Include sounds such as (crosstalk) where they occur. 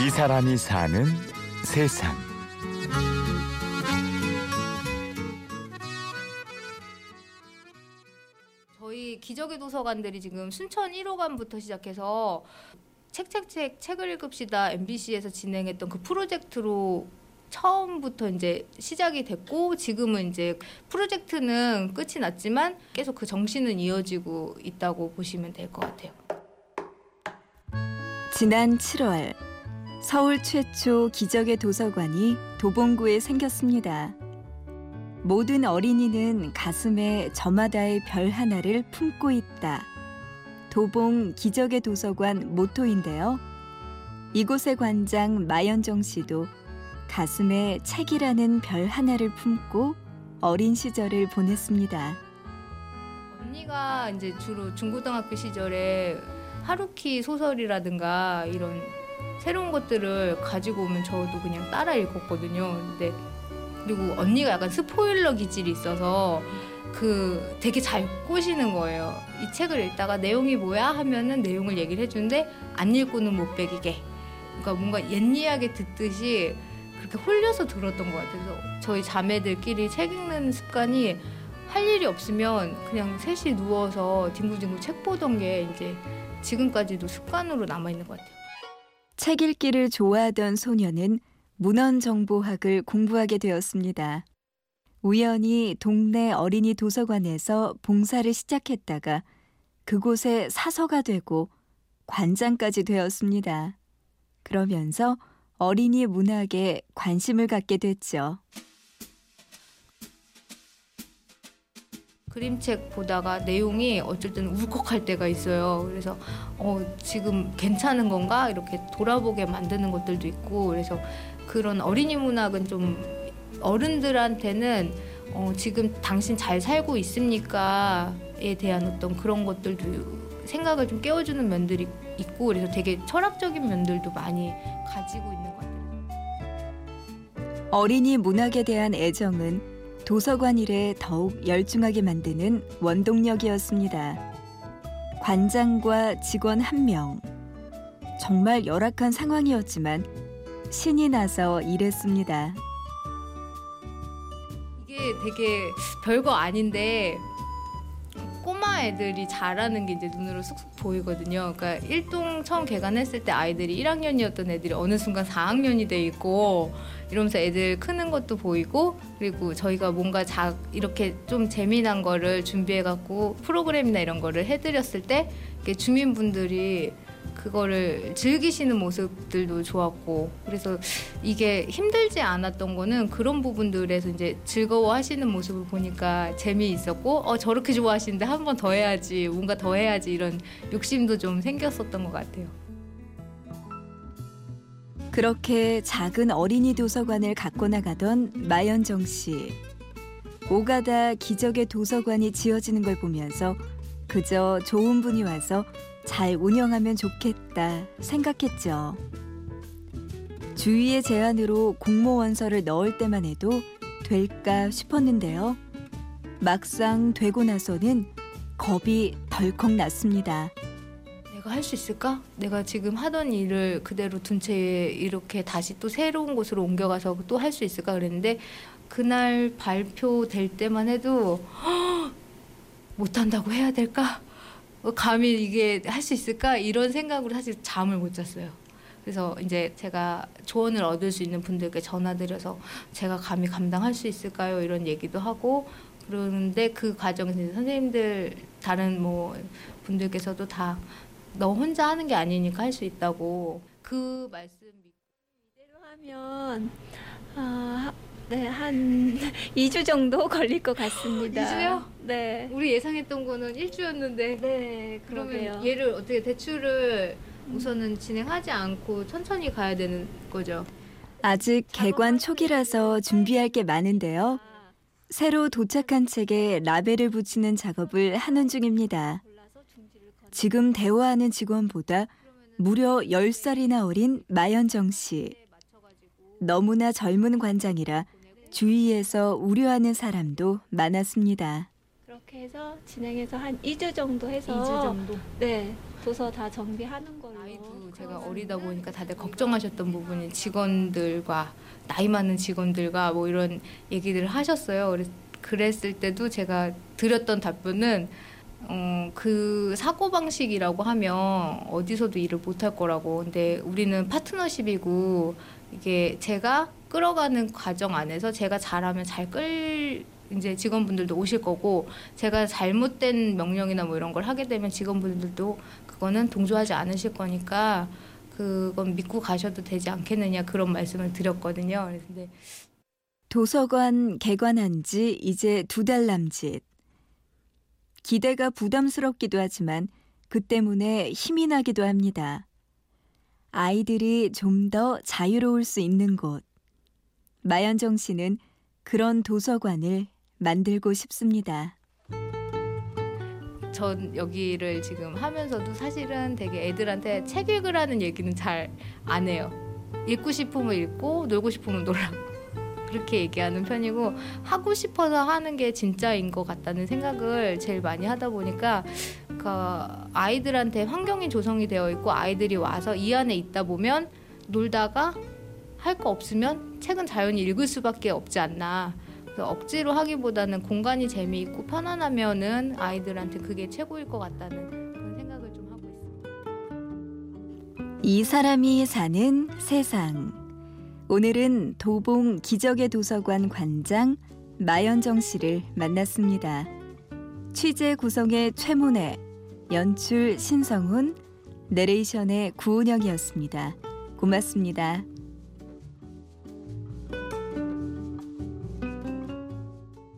이 사람이 사는 세상. 저희 기적의 도서관들이 지금 순천 1호관부터 시작해서 책책책 책을 읽읍시다 MBC에서 진행했던 그 프로젝트로 처음부터 이제 시작이 됐고 지금은 이제 프로젝트는 끝이 났지만 계속 그 정신은 이어지고 있다고 보시면 될 것 같아요. 지난 7월 서울 최초 기적의 도서관이 도봉구에 생겼습니다. 모든 어린이는 가슴에 저마다의 별 하나를 품고 있다. 도봉 기적의 도서관 모토인데요. 이곳의 관장 마연정 씨도 가슴에 책이라는 별 하나를 품고 어린 시절을 보냈습니다. 언니가 이제 주로 중고등학교 시절에 하루키 소설이라든가 이런 새로운 것들을 가지고 오면 저도 그냥 따라 읽었거든요. 근데 그리고 언니가 약간 스포일러 기질이 있어서 그 되게 잘 꼬시는 거예요. 이 책을 읽다가 내용이 뭐야 하면은 내용을 얘기를 해주는데 안 읽고는 못 베기게. 그러니까 뭔가 옛 이야기 듣듯이 그렇게 홀려서 들었던 것 같아요. 그래서 저희 자매들끼리 책 읽는 습관이 할 일이 없으면 그냥 셋이 누워서 뒹굴뒹굴 책 보던 게 이제 지금까지도 습관으로 남아 있는 것 같아요. 책 읽기를 좋아하던 소녀는 문헌정보학을 공부하게 되었습니다. 우연히 동네 어린이 도서관에서 봉사를 시작했다가 그곳에 사서가 되고 관장까지 되었습니다. 그러면서 어린이 문학에 관심을 갖게 됐죠. 그림책 보다가 내용이 어쩔 때는 울컥할 때가 있어요. 그래서 어, 지금 괜찮은 건가 이렇게 돌아보게 만드는 것들도 있고 그래서 그런 어린이 문학은 좀 어른들한테는 어, 지금 당신 잘 살고 있습니까에 대한 어떤 그런 것들도 생각을 좀 깨워주는 면들이 있고 그래서 되게 철학적인 면들도 많이 가지고 있는 것 같아요. 어린이 문학에 대한 애정은 도서관 일에 더욱 열중하게 만드는 원동력이었습니다. 관장과 직원 한 명. 정말 열악한 상황이었지만 신이 나서 일했습니다. 이게 되게 별거 아닌데 꼬마 애들이 잘하는 게 이제 눈으로 쑥쑥 보이거든요. 그러니까 일동 처음 개관했을 때 아이들이 1학년이었던 애들이 어느 순간 4학년이 돼 있고 이러면서 애들 크는 것도 보이고 그리고 저희가 뭔가 자 이렇게 좀 재미난 거를 준비해 갖고 프로그램이나 이런 거를 해드렸을 때 주민분들이 그거를 즐기시는 모습들도 좋았고 그래서 이게 힘들지 않았던 거는 그런 부분들에서 이제 즐거워하시는 모습을 보니까 재미있었고 어 저렇게 좋아하시는데 한 번 더 해야지 뭔가 더 해야지 이런 욕심도 좀 생겼었던 것 같아요. 그렇게 작은 어린이 도서관을 갖고 나가던 마연정 씨. 오가다 기적의 도서관이 지어지는 걸 보면서 그저 좋은 분이 와서 잘 운영하면 좋겠다 생각했죠. 주위의 제안으로 공모원서를 넣을 때만 해도 될까 싶었는데요. 막상 되고 나서는 겁이 덜컥 났습니다. 내가 할 수 있을까? 내가 지금 하던 일을 그대로 둔 채 이렇게 다시 또 새로운 곳으로 옮겨가서 또 할 수 있을까 그랬는데 그날 발표될 때만 해도 (gasps) 못 한다고 해야 될까? 어, 감히 이게 할 수 있을까? 이런 생각으로 사실 잠을 못 잤어요. 그래서 이제 제가 조언을 얻을 수 있는 분들께 전화드려서 제가 감히 감당할 수 있을까요? 이런 얘기도 하고 그러는데 그 과정에서 선생님들 다른 뭐 분들께서도 다 너 혼자 하는 게 아니니까 할 수 있다고 그 말씀 이대로 하면 아, 네, 한 (laughs) 2주 정도 (laughs) 걸릴 것 같습니다. 2주요? 네. 우리 예상했던 거는 일주였는데 네, 그러면 그러게요. 얘를 어떻게 대출을 우선은 진행하지 않고 천천히 가야 되는 거죠. 아직 개관 초기라서 준비할 게 많은데요. 새로 도착한 책에 라벨을 붙이는 작업을 하는 중입니다. 지금 대화하는 직원보다 무려 10살이나 어린 마연정 씨. 너무나 젊은 관장이라 주위에서 우려하는 사람도 많았습니다. 그렇게 해서 진행해서 한 2주 정도 해서 2주 정도. 네 도서 다 정비하는 걸로. 나이도 제가 어리다 보니까 다들 걱정하셨던 부분이 직원들과 나이 많은 직원들과 뭐 이런 얘기들을 하셨어요. 그랬을 때도 제가 드렸던 답변은 어, 그 사고 방식이라고 하면 어디서도 일을 못할 거라고. 근데 우리는 파트너십이고 이게 제가 끌어가는 과정 안에서 제가 잘하면 잘 끌 이제 직원분들도 오실 거고 제가 잘못된 명령이나 뭐 이런 걸 하게 되면 직원분들도 그거는 동조하지 않으실 거니까 그건 믿고 가셔도 되지 않겠느냐 그런 말씀을 드렸거든요. 근데 도서관 개관한 지 이제 두 달 남짓. 기대가 부담스럽기도 하지만 그 때문에 힘이 나기도 합니다. 아이들이 좀 더 자유로울 수 있는 곳. 마연정 씨는 그런 도서관을 만들고 싶습니다. 전 여기를 지금 하면서도 사실은 되게 애들한테 책 읽으라는 얘기는 잘 안 해요. 읽고 싶으면 읽고 놀고 싶으면 놀라고 (laughs) 그렇게 얘기하는 편이고 하고 싶어서 하는 게 진짜인 것 같다는 생각을 제일 많이 하다 보니까 그 아이들한테 환경이 조성이 되어 있고 아이들이 와서 이 안에 있다 보면 놀다가 할 거 없으면 책은 자연히 읽을 수밖에 없지 않나. 그래서 억지로 하기보다는 공간이 재미있고 편안하면은 아이들한테 그게 최고일 것 같다는 그런 생각을 좀 하고 있습니다. 이 사람이 사는 세상. 오늘은 도봉 기적의 도서관 관장 마연정 씨를 만났습니다. 취재 구성의 최문혜, 연출 신성훈, 내레이션의 구은영이었습니다. 고맙습니다.